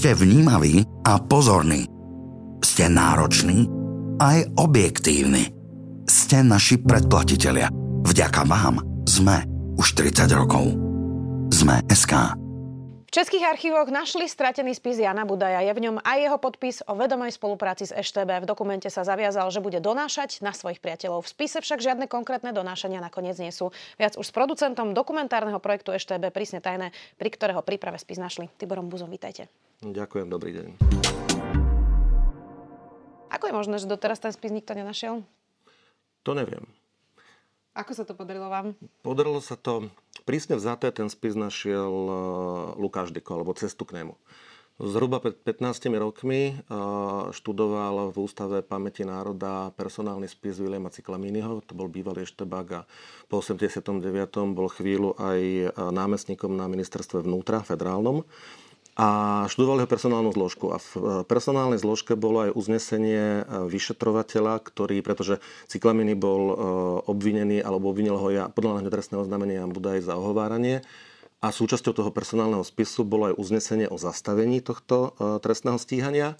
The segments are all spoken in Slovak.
ste vnímaví a pozorní. Ste nároční aj objektívni. Ste naši predplatitelia. Vďaka vám sme už 30 rokov. Sme SK. V českých archívoch našli stratený spis Jana Budaja. Je v ňom aj jeho podpis o vedomej spolupráci s EŠTB. V dokumente sa zaviazal, že bude donášať na svojich priateľov. V spise však žiadne konkrétne donášania nakoniec nie sú. Viac už s producentom dokumentárneho projektu EŠTB Prísne tajné, pri ktorého príprave spis našli. Tiborom Buzom, vítajte. Ďakujem, dobrý deň. Ako je možné, že doteraz ten spis nikto nenašiel? To neviem. Ako sa to podarilo vám? Podarilo sa to, prísne vzaté, ten spis našiel e, Lukáš Diko, alebo cestu k nemu. Zhruba pred 15 rokmi e, študoval v Ústave pamäti národa personálny spis Williama Ciklamínyho, to bol bývalý eštebák a po 89. bol chvíľu aj e, námestníkom na ministerstve vnútra federálnom a študoval jeho personálnu zložku. A v e, personálnej zložke bolo aj uznesenie e, vyšetrovateľa, ktorý, pretože Cyklaminy bol e, obvinený, alebo obvinil ho ja, podľa nášho trestného oznámenia Budaj za ohováranie. A súčasťou toho personálneho spisu bolo aj uznesenie o zastavení tohto trestného stíhania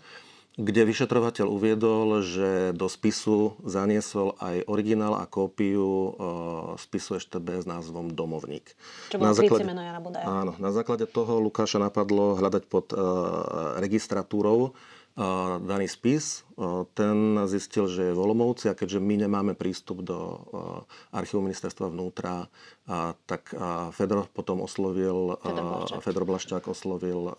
kde vyšetrovateľ uviedol, že do spisu zaniesol aj originál a kópiu spisu EŠTB s názvom Domovník. Čo bolo na základe, meno Jana Budaja. Áno, na základe toho Lukáša napadlo hľadať pod uh, registratúrou uh, daný spis. Ten zistil, že je v Olomouci a keďže my nemáme prístup do archívu ministerstva vnútra, tak Fedor potom oslovil, uh, Fedor Blaščák oslovil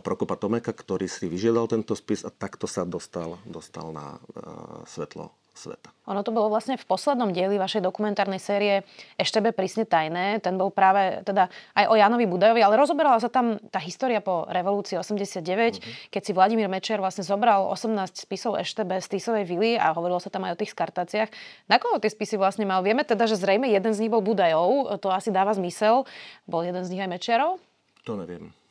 Prokopa Tomeka, ktorý si vyžiadal tento spis a takto sa dostal, dostal na uh, svetlo sveta. Ono to bolo vlastne v poslednom dieli vašej dokumentárnej série Eštebe prísne tajné. Ten bol práve teda aj o Janovi Budajovi, ale rozoberala sa tam tá história po revolúcii 89, mm-hmm. keď si Vladimír Mečer vlastne zobral 18 spisov Eštebe z Tisovej vily a hovorilo sa tam aj o tých skartáciách. Na koho tie spisy vlastne mal? Vieme teda, že zrejme jeden z nich bol Budajov, to asi dáva zmysel. Bol jeden z nich aj Mečerov? To neviem.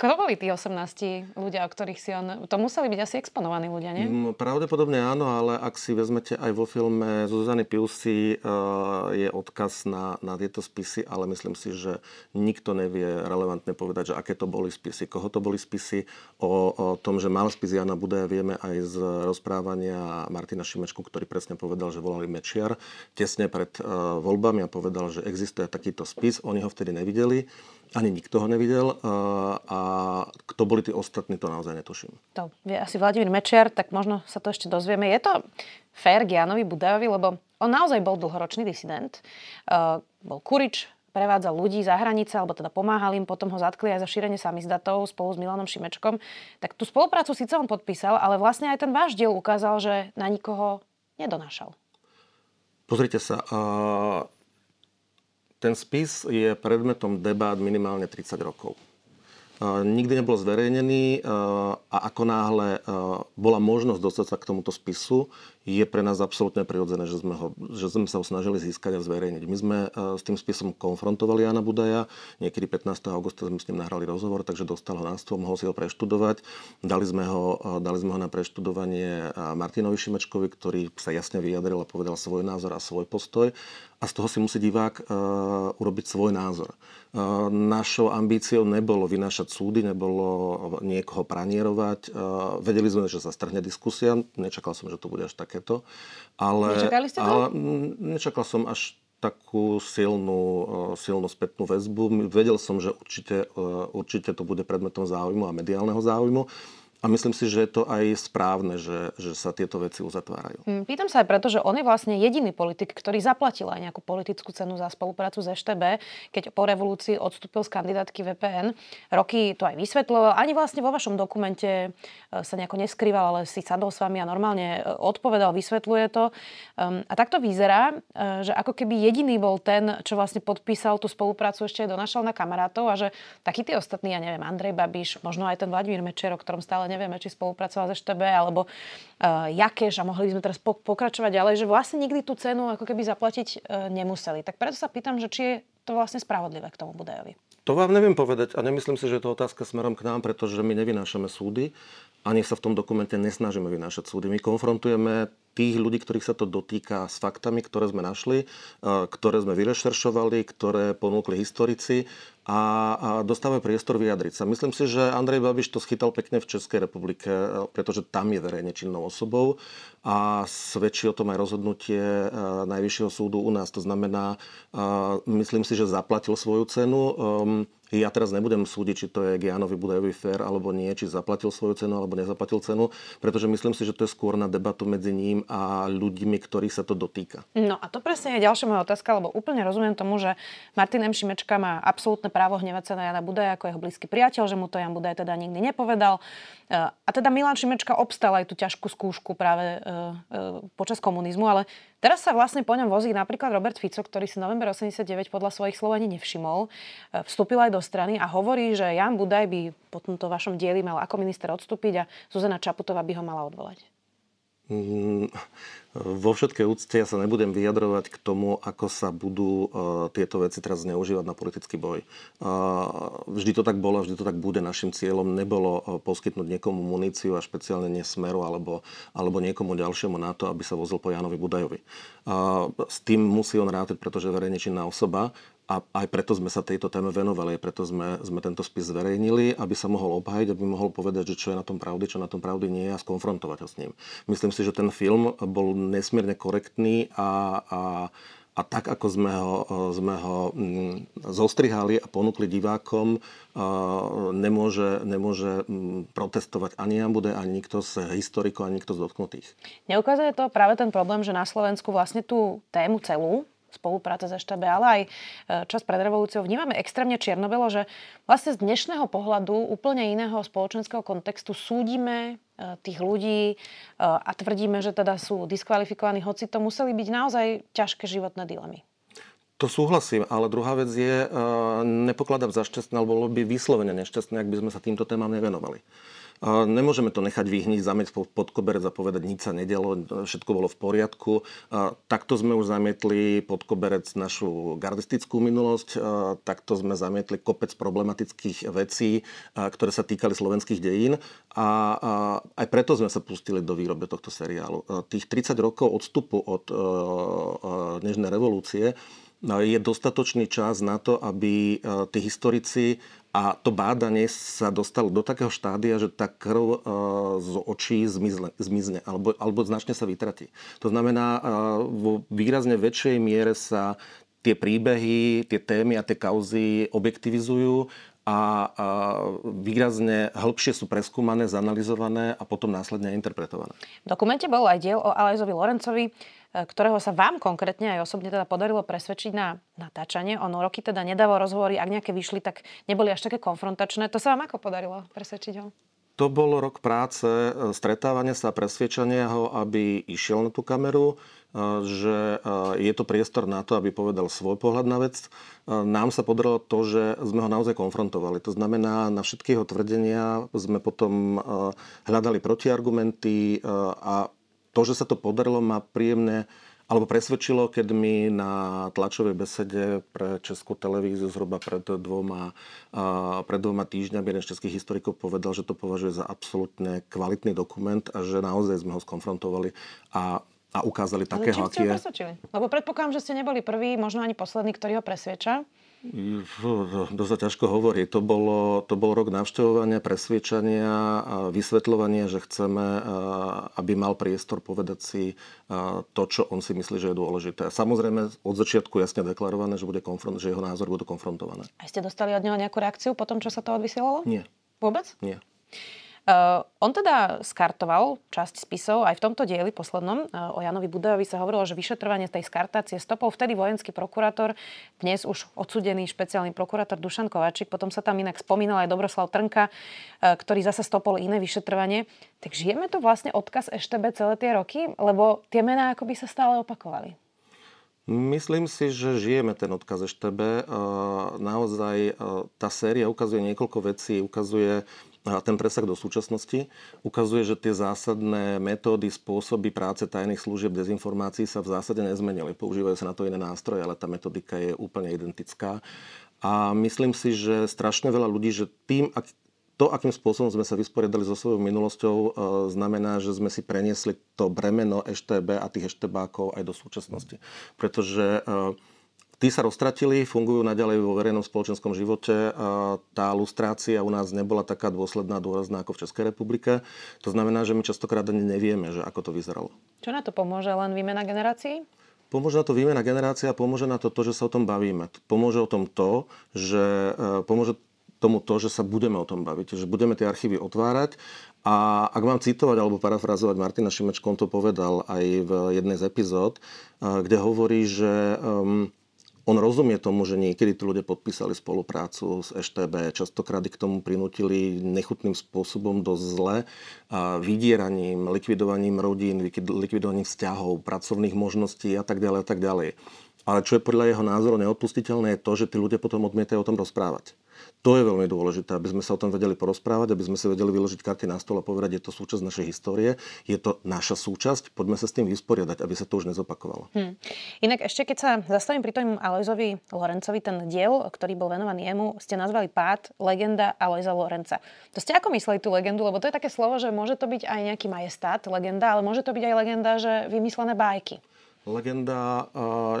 Kto boli tí 18 ľudia, o ktorých si on... To museli byť asi exponovaní ľudia, nie? Mm, pravdepodobne áno, ale ak si vezmete aj vo filme Zuzany Piusy, uh, je odkaz na, na tieto spisy, ale myslím si, že nikto nevie relevantne povedať, že aké to boli spisy, koho to boli spisy. O, o tom, že mal spis Jana Budaja, vieme aj z rozprávania Martina Šimečku, ktorý presne povedal, že volali Mečiar tesne pred uh, voľbami a povedal, že existuje takýto spis. Oni ho vtedy nevideli ani nikto ho nevidel a kto boli tí ostatní, to naozaj netuším. To vie asi Vladimír Mečiar, tak možno sa to ešte dozvieme. Je to fér k Janovi Budajovi, lebo on naozaj bol dlhoročný disident. Bol kurič, prevádzal ľudí za hranice, alebo teda pomáhal im, potom ho zatkli aj za šírenie samizdatov spolu s Milanom Šimečkom. Tak tú spoluprácu síce on podpísal, ale vlastne aj ten váš diel ukázal, že na nikoho nedonášal. Pozrite sa, ten spis je predmetom debát minimálne 30 rokov nikdy nebol zverejnený a ako náhle bola možnosť dostať sa k tomuto spisu, je pre nás absolútne prirodzené, že sme, ho, že sme sa ho snažili získať a zverejniť. My sme s tým spisom konfrontovali Jana Budaja, niekedy 15. augusta sme s ním nahrali rozhovor, takže dostal ho na stôl, mohol si ho preštudovať. Dali sme ho, dali sme ho na preštudovanie Martinovi Šimečkovi, ktorý sa jasne vyjadril a povedal svoj názor a svoj postoj a z toho si musí divák urobiť svoj názor. Uh, našou ambíciou nebolo vynášať súdy, nebolo niekoho pranierovať. Uh, vedeli sme, že sa strhne diskusia. Nečakal som, že to bude až takéto. Ale, Nečakali ste to? Ale nečakal som až takú silnú, silnú spätnú väzbu. Vedel som, že určite, určite to bude predmetom záujmu a mediálneho záujmu. A myslím si, že je to aj správne, že, že sa tieto veci uzatvárajú. Hm, pýtam sa aj preto, že on je vlastne jediný politik, ktorý zaplatil aj nejakú politickú cenu za spoluprácu s EŠTB, keď po revolúcii odstúpil z kandidátky VPN. Roky to aj vysvetloval. Ani vlastne vo vašom dokumente e, sa nejako neskrýval, ale si sadol s vami a normálne e, odpovedal, vysvetľuje to. Ehm, a takto vyzerá, e, že ako keby jediný bol ten, čo vlastne podpísal tú spoluprácu, ešte aj donašal na kamarátov a že takí tí ostatní, ja neviem, Andrej Babiš, možno aj ten Vladimír Mečer, ktorom stále nevieme, či spolupracoval s ŠTB, alebo uh, Jakeš a mohli by sme teraz pokračovať ďalej, že vlastne nikdy tú cenu ako keby zaplatiť uh, nemuseli. Tak preto sa pýtam, že či je to vlastne spravodlivé k tomu Budajovi. To vám neviem povedať a nemyslím si, že je to otázka smerom k nám, pretože my nevynášame súdy ani sa v tom dokumente nesnažíme vynášať súdy. My konfrontujeme tých ľudí, ktorých sa to dotýka s faktami, ktoré sme našli, ktoré sme vyrešeršovali, ktoré ponúkli historici a, dostávajú priestor vyjadriť sa. Myslím si, že Andrej Babiš to schytal pekne v Českej republike, pretože tam je verejne činnou osobou a svedčí o tom aj rozhodnutie Najvyššieho súdu u nás. To znamená, myslím si, že zaplatil svoju cenu. Ja teraz nebudem súdiť, či to je Gianovi Budajovi fér alebo nie, či zaplatil svoju cenu alebo nezaplatil cenu, pretože myslím si, že to je skôr na debatu medzi ním a ľuďmi, ktorých sa to dotýka. No a to presne je ďalšia moja otázka, lebo úplne rozumiem tomu, že Martin M. Šimečka má absolútne právo hnevať sa na Jana Budaja ako jeho blízky priateľ, že mu to Jan Budaj teda nikdy nepovedal. E, a teda Milan Šimečka obstal aj tú ťažkú skúšku práve e, e, počas komunizmu, ale Teraz sa vlastne po ňom vozí napríklad Robert Fico, ktorý si november 89 podľa svojich slov ani nevšimol. E, vstúpil aj do strany a hovorí, že Jan Budaj by po tomto vašom dieli mal ako minister odstúpiť a Zuzana Čaputová by ho mala odvolať. Mm, vo všetkej úcte ja sa nebudem vyjadrovať k tomu, ako sa budú uh, tieto veci teraz zneužívať na politický boj. Uh, vždy to tak bolo, vždy to tak bude. Našim cieľom nebolo uh, poskytnúť niekomu muníciu a špeciálne nie Smeru alebo, alebo niekomu ďalšiemu na to, aby sa vozil po Janovi Budajovi. S tým musí on rátať, pretože verejne činná osoba a aj preto sme sa tejto téme venovali, preto sme, sme tento spis zverejnili, aby sa mohol obhajiť, aby mohol povedať, že čo je na tom pravdy, čo na tom pravdy nie je a skonfrontovať ho s ním. Myslím si, že ten film bol nesmierne korektný a, a a tak, ako sme ho, sme ho mm, zostrihali a ponúkli divákom, nemôže, nemôže mm, protestovať ani Jan Bude, ani nikto z historikov, ani nikto z dotknutých. Neukazuje to práve ten problém, že na Slovensku vlastne tú tému celú spolupráce s EŠTB, ale aj e, čas pred revolúciou vnímame extrémne čiernobelo, že vlastne z dnešného pohľadu úplne iného spoločenského kontextu súdime e, tých ľudí e, a tvrdíme, že teda sú diskvalifikovaní, hoci to museli byť naozaj ťažké životné dilemy. To súhlasím, ale druhá vec je, nepokladám za šťastné, alebo bolo by vyslovene nešťastné, ak by sme sa týmto témam nevenovali. Nemôžeme to nechať vyhniť, zameť pod koberec a povedať, nič sa nedelo, všetko bolo v poriadku. Takto sme už zamietli pod koberec našu gardistickú minulosť, takto sme zamietli kopec problematických vecí, ktoré sa týkali slovenských dejín a aj preto sme sa pustili do výroby tohto seriálu. Tých 30 rokov odstupu od Nežnej revolúcie je dostatočný čas na to, aby tí historici a to bádanie sa dostalo do takého štádia, že tá krv uh, z očí zmizne, zmizne alebo, alebo značne sa vytratí. To znamená, uh, vo výrazne väčšej miere sa tie príbehy, tie témy a tie kauzy objektivizujú a, a výrazne hĺbšie sú preskúmané, zanalizované a potom následne interpretované. V dokumente bol aj diel o Alajzovi Lorencovi, E, ktorého sa vám konkrétne aj osobne teda podarilo presvedčiť na natáčanie. Ono roky teda nedával rozhovory, ak nejaké vyšli, tak neboli až také konfrontačné. To sa vám ako podarilo presvedčiť ho? To bol rok práce, e, stretávania sa, presvedčania ho, aby išiel na tú kameru, že je to priestor na to, aby povedal svoj pohľad na vec. Nám sa podarilo to, že sme ho naozaj konfrontovali. To znamená, na všetky jeho tvrdenia sme potom hľadali protiargumenty a to, že sa to podarilo, má príjemné alebo presvedčilo, keď mi na tlačovej besede pre Českú televíziu zhruba pred dvoma, pred dvoma týždňami jeden z českých historikov povedal, že to považuje za absolútne kvalitný dokument a že naozaj sme ho skonfrontovali a a ukázali takého, aký je. presvedčili? Lebo predpokladám, že ste neboli prvý, možno ani posledný, ktorý ho presvieča. To sa ťažko hovorí. To, bolo, to bol rok navštevovania, presviečania a vysvetľovania, že chceme, aby mal priestor povedať si to, čo on si myslí, že je dôležité. Samozrejme, od začiatku jasne deklarované, že, bude konfront, že jeho názor budú konfrontované. A ste dostali od neho nejakú reakciu po tom, čo sa to odvysielalo? Nie. Vôbec? Nie. Uh, on teda skartoval časť spisov, aj v tomto dieli poslednom uh, o Janovi Budajovi sa hovorilo, že vyšetrovanie tej skartácie stopov vtedy vojenský prokurátor, dnes už odsudený špeciálny prokurátor Dušan Kovačik, potom sa tam inak spomínal aj Dobroslav Trnka, uh, ktorý zase stopol iné vyšetrovanie. Tak žijeme to vlastne odkaz EŠTB celé tie roky, lebo tie mená akoby sa stále opakovali. Myslím si, že žijeme ten odkaz EŠTB. Naozaj tá séria ukazuje niekoľko vecí. Ukazuje ten presah do súčasnosti ukazuje, že tie zásadné metódy, spôsoby práce tajných služieb, dezinformácií sa v zásade nezmenili. Používajú sa na to iné nástroje, ale tá metodika je úplne identická. A myslím si, že strašne veľa ľudí, že tým, ak, to, akým spôsobom sme sa vysporiadali so svojou minulosťou, e, znamená, že sme si preniesli to bremeno EŠTB a tých EŠTBákov aj do súčasnosti. Pretože e, Tí sa roztratili, fungujú naďalej vo verejnom spoločenskom živote. Tá lustrácia u nás nebola taká dôsledná, dôrazná ako v Českej republike. To znamená, že my častokrát ani nevieme, že ako to vyzeralo. Čo na to pomôže? Len výmena generácií? Pomôže na to výmena generácia, pomôže na to to, že sa o tom bavíme. Pomôže o tom to, že e, pomôže tomu to, že sa budeme o tom baviť, že budeme tie archívy otvárať a ak mám citovať alebo parafrazovať Martina Šimečko, on to povedal aj v jednej z epizód, e, kde hovorí, že um, on rozumie tomu, že niekedy tu ľudia podpísali spoluprácu s EŠTB, častokrát k tomu prinútili nechutným spôsobom dosť zle, vydieraním, likvidovaním rodín, likvidovaním vzťahov, pracovných možností a tak ďalej a tak ďalej. Ale čo je podľa jeho názoru neodpustiteľné je to, že tí ľudia potom odmietajú o tom rozprávať. To je veľmi dôležité, aby sme sa o tom vedeli porozprávať, aby sme sa vedeli vyložiť karty na stôl a povedať, je to súčasť našej histórie, je to naša súčasť, poďme sa s tým vysporiadať, aby sa to už nezopakovalo. Hmm. Inak ešte keď sa zastavím pri tom Alojzovi Lorencovi, ten diel, ktorý bol venovaný jemu, ste nazvali Pád, legenda Alojza Lorenca. To ste ako mysleli tú legendu? Lebo to je také slovo, že môže to byť aj nejaký majestát, legenda, ale môže to byť aj legenda, že vymyslené bájky. Legenda,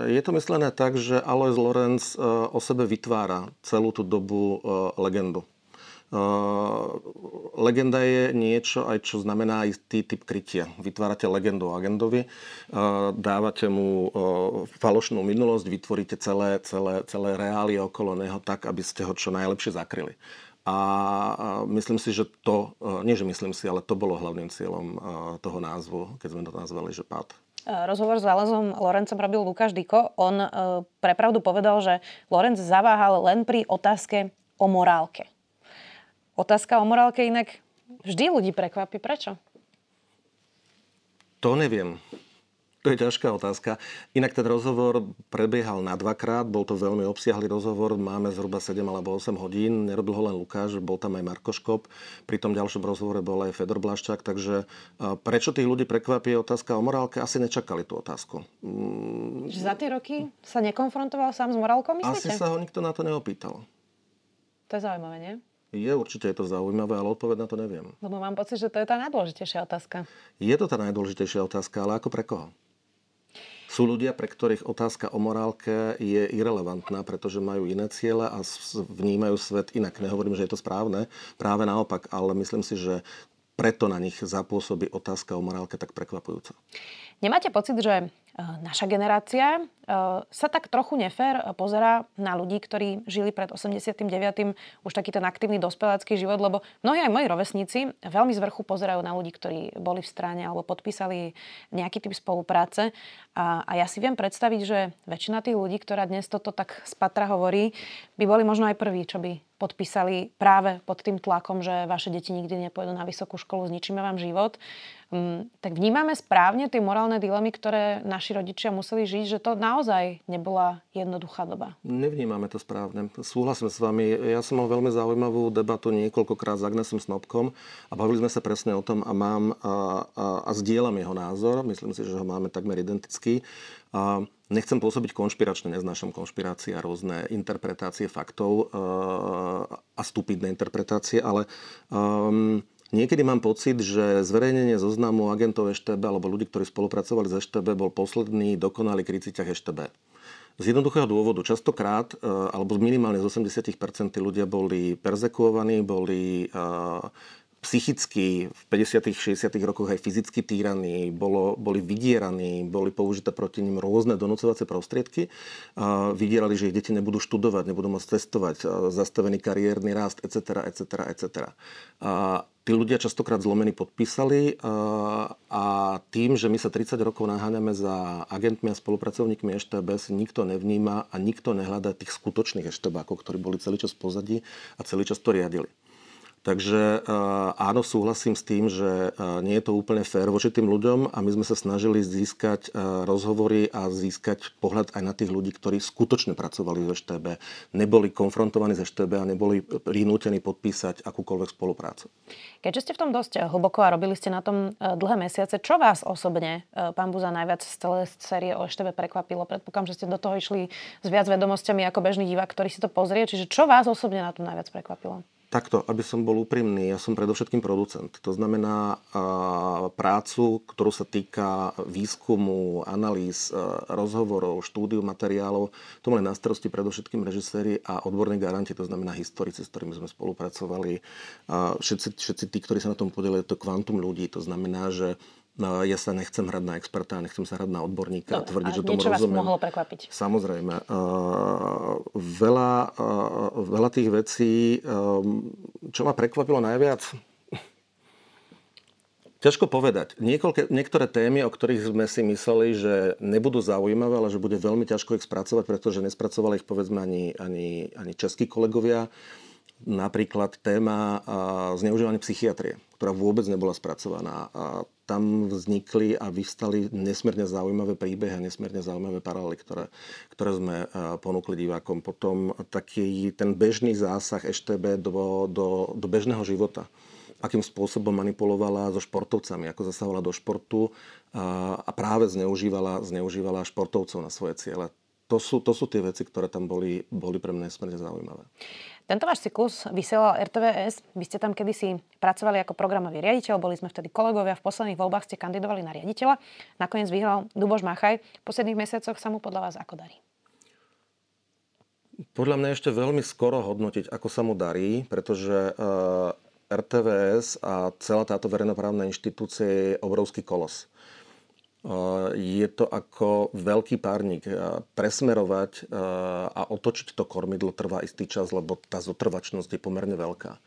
je to myslené tak, že Alois Lorenz o sebe vytvára celú tú dobu legendu. Legenda je niečo, aj čo znamená istý typ krytia. Vytvárate legendu o agendovi, dávate mu falošnú minulosť, vytvoríte celé, celé, celé reálie okolo neho tak, aby ste ho čo najlepšie zakryli. A myslím si, že to, nie že myslím si, ale to bolo hlavným cieľom toho názvu, keď sme to nazvali, že pád. E, rozhovor s Alezom Lorencom robil Lukáš Diko. On e, prepravdu povedal, že Lorenc zaváhal len pri otázke o morálke. Otázka o morálke inak vždy ľudí prekvapí. Prečo? To neviem. To je ťažká otázka. Inak ten rozhovor prebiehal na dvakrát, bol to veľmi obsiahly rozhovor, máme zhruba 7 alebo 8 hodín, nerobil ho len Lukáš, bol tam aj Marko Škop, pri tom ďalšom rozhovore bol aj Fedor Blaščák, takže prečo tých ľudí prekvapí otázka o morálke, asi nečakali tú otázku. Mm. Že za tie roky sa nekonfrontoval sám s morálkou, myslíte? Asi sa ho nikto na to neopýtal. To je zaujímavé, nie? Je, určite je to zaujímavé, ale odpoveď na to neviem. Lebo mám pocit, že to je tá najdôležitejšia otázka. Je to tá najdôležitejšia otázka, ale ako pre koho? Sú ľudia, pre ktorých otázka o morálke je irrelevantná, pretože majú iné ciele a vnímajú svet inak. Nehovorím, že je to správne, práve naopak, ale myslím si, že preto na nich zapôsobí otázka o morálke tak prekvapujúca. Nemáte pocit, že E, naša generácia sa tak trochu nefér pozerá na ľudí, ktorí žili pred 89. už taký ten aktívny dospelácky život, lebo mnohí aj moji rovesníci veľmi z vrchu pozerajú na ľudí, ktorí boli v strane alebo podpísali nejaký typ spolupráce. A, a ja si viem predstaviť, že väčšina tých ľudí, ktorá dnes toto tak spatra hovorí, by boli možno aj prví, čo by podpísali práve pod tým tlakom, že vaše deti nikdy nepôjdu na vysokú školu, zničíme vám život. Um, tak vnímame správne tie morálne dilemy, ktoré naši rodičia museli žiť, že to naozaj nebola jednoduchá doba. Nevnímame to správne. Súhlasím s vami. Ja som mal veľmi zaujímavú debatu niekoľkokrát s Agnesom Snobkom a bavili sme sa presne o tom a mám a, a, a zdieľam jeho názor. Myslím si, že ho máme takmer identický. A nechcem pôsobiť konšpiračne, neznášam konšpirácie a rôzne interpretácie faktov a stupidné interpretácie, ale um, Niekedy mám pocit, že zverejnenie zoznamu agentov EŠTB alebo ľudí, ktorí spolupracovali s EŠTB, bol posledný dokonalý kritiťah EŠTB. Z jednoduchého dôvodu, častokrát, e, alebo minimálne z 80% ľudia boli perzekuovaní, boli e, psychicky v 50 60 rokoch aj fyzicky týraní, bolo, boli vydieraní, boli použité proti ním rôzne donúcovacie prostriedky. A vydierali, že ich deti nebudú študovať, nebudú môcť testovať, zastavený kariérny rast, etc., etc., etc. A tí ľudia častokrát zlomení podpísali a tým, že my sa 30 rokov naháňame za agentmi a spolupracovníkmi EŠTB, si nikto nevníma a nikto nehľadá tých skutočných EŠTBákov, ktorí boli celý čas pozadí a celý čas to riadili. Takže eh, áno, súhlasím s tým, že eh, nie je to úplne fér voči tým ľuďom a my sme sa snažili získať eh, rozhovory a získať pohľad aj na tých ľudí, ktorí skutočne pracovali v ŠTB, neboli konfrontovaní s ŠTB a neboli prinútení podpísať akúkoľvek spoluprácu. Keďže ste v tom dosť hlboko a robili ste na tom dlhé mesiace, čo vás osobne, pán Buza, najviac z celej série o ŠTB prekvapilo? Predpokladám, že ste do toho išli s viac vedomosťami ako bežný divák, ktorý si to pozrie. Čiže čo vás osobne na tom najviac prekvapilo? Takto, aby som bol úprimný, ja som predovšetkým producent. To znamená prácu, ktorú sa týka výskumu, analýz, rozhovorov, štúdiu materiálov, to mali na starosti predovšetkým režiséri a odborní garanti, to znamená historici, s ktorými sme spolupracovali. Všetci, všetci tí, ktorí sa na tom podielili, to kvantum ľudí. To znamená, že ja sa nechcem hrať na experta, nechcem sa hrať na odborníka a tvrdiť, že tomu rozumiem. vás mohlo prekvapiť? Samozrejme. Uh, veľa, uh, veľa tých vecí, um, čo ma prekvapilo najviac, ťažko povedať. Niekoľké, niektoré témy, o ktorých sme si mysleli, že nebudú zaujímavé, ale že bude veľmi ťažko ich spracovať, pretože nespracovali ich povedzme ani, ani, ani českí kolegovia. Napríklad téma zneužívania psychiatrie, ktorá vôbec nebola spracovaná. A tam vznikli a vyvstali nesmierne zaujímavé príbehy a nesmierne zaujímavé paralely, ktoré, ktoré sme ponúkli divákom. Potom taký ten bežný zásah EŠTB do, do, do bežného života akým spôsobom manipulovala so športovcami, ako zasahovala do športu a práve zneužívala, zneužívala športovcov na svoje ciele. To sú, to sú tie veci, ktoré tam boli, boli pre mňa nesmierne zaujímavé. Tento váš cyklus vysielal RTVS. Vy ste tam kedysi pracovali ako programový riaditeľ, boli sme vtedy kolegovia, v posledných voľbách ste kandidovali na riaditeľa. Nakoniec vyhral Duboš Machaj. V posledných mesiacoch sa mu podľa vás ako darí? Podľa mňa ešte veľmi skoro hodnotiť, ako sa mu darí, pretože eh, RTVS a celá táto verejnoprávna inštitúcia je obrovský kolos je to ako veľký párnik. Presmerovať a otočiť to kormidlo trvá istý čas, lebo tá zotrvačnosť je pomerne veľká.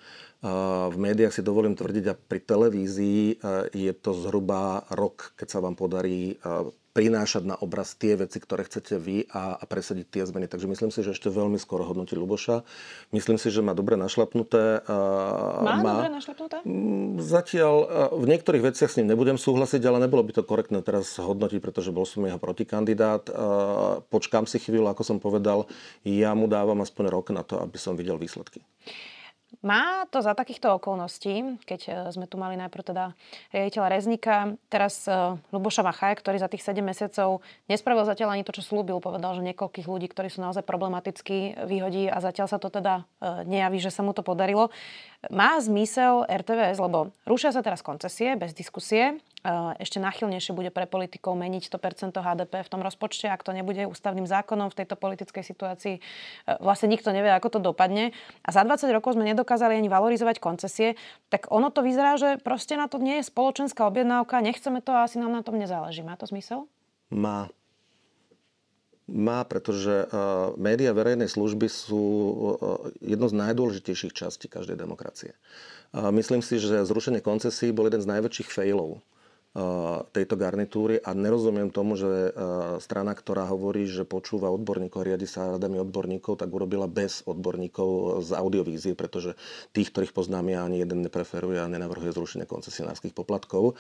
V médiách si dovolím tvrdiť a pri televízii je to zhruba rok, keď sa vám podarí prinášať na obraz tie veci, ktoré chcete vy a, a presadiť tie zmeny. Takže myslím si, že ešte veľmi skoro hodnotí Luboša. Myslím si, že má dobre našlapnuté. Má, má dobre našlapnuté? Zatiaľ v niektorých veciach s ním nebudem súhlasiť, ale nebolo by to korektné teraz hodnotiť, pretože bol som jeho protikandidát. Počkám si chvíľu, ako som povedal. Ja mu dávam aspoň rok na to, aby som videl výsledky. Má to za takýchto okolností, keď e, sme tu mali najprv teda riaditeľa Reznika, teraz e, Luboša Machaj, ktorý za tých 7 mesiacov nespravil zatiaľ ani to, čo slúbil. Povedal, že niekoľkých ľudí, ktorí sú naozaj problematickí, vyhodí a zatiaľ sa to teda e, nejaví, že sa mu to podarilo. Má zmysel RTVS, lebo rušia sa teraz koncesie bez diskusie. Ešte nachylnejšie bude pre politikov meniť to percento HDP v tom rozpočte, ak to nebude ústavným zákonom v tejto politickej situácii. Vlastne nikto nevie, ako to dopadne. A za 20 rokov sme nedokázali ani valorizovať koncesie, tak ono to vyzerá, že proste na to nie je spoločenská objednávka, nechceme to a asi nám na tom nezáleží. Má to zmysel? Má. Má, pretože uh, média verejnej služby sú uh, jedno z najdôležitejších častí každej demokracie. Uh, myslím si, že zrušenie koncesí bol jeden z najväčších failov tejto garnitúry a nerozumiem tomu, že strana, ktorá hovorí, že počúva odborníkov, riadi sa radami odborníkov, tak urobila bez odborníkov z audiovízie, pretože tých, ktorých poznám ja, ani jeden nepreferuje a nenavrhuje zrušenie koncesionárskych poplatkov.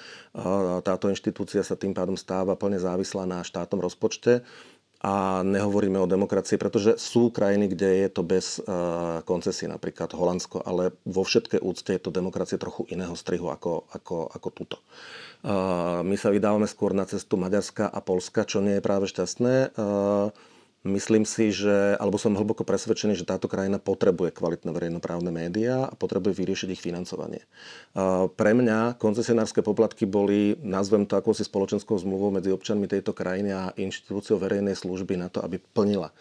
Táto inštitúcia sa tým pádom stáva plne závislá na štátnom rozpočte a nehovoríme o demokracii, pretože sú krajiny, kde je to bez uh, koncesí, napríklad Holandsko, ale vo všetkej úcte je to demokracie trochu iného strihu ako, ako, ako túto. Uh, my sa vydávame skôr na cestu Maďarska a Polska, čo nie je práve šťastné. Myslím si, že, alebo som hlboko presvedčený, že táto krajina potrebuje kvalitné verejnoprávne médiá a potrebuje vyriešiť ich financovanie. Pre mňa koncesionárske poplatky boli, nazvem to akousi spoločenskou zmluvou medzi občanmi tejto krajiny a inštitúciou verejnej služby na to, aby plnila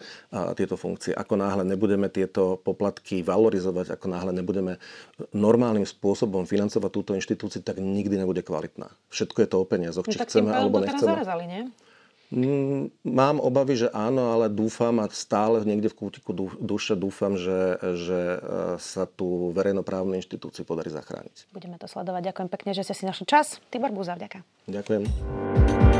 tieto funkcie. Ako náhle nebudeme tieto poplatky valorizovať, ako náhle nebudeme normálnym spôsobom financovať túto inštitúciu, tak nikdy nebude kvalitná. Všetko je to o peniazoch, či no, chceme alebo nechceme. Zarazali, nie? Mm, mám obavy, že áno, ale dúfam a stále niekde v kútiku duše dúfam, že, že e, sa tu verejnoprávne inštitúcii podarí zachrániť. Budeme to sledovať. Ďakujem pekne, že ste si našli čas. Tibor Búza, vďaka. Ďakujem.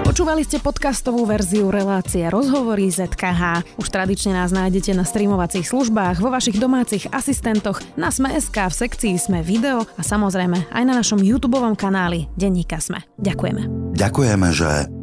Počúvali ste podcastovú verziu relácie Rozhovory ZKH. Už tradične nás nájdete na streamovacích službách, vo vašich domácich asistentoch, na Sme.sk, v sekcii Sme video a samozrejme aj na našom YouTube kanáli Denníka Sme. Ďakujeme. Ďakujeme, že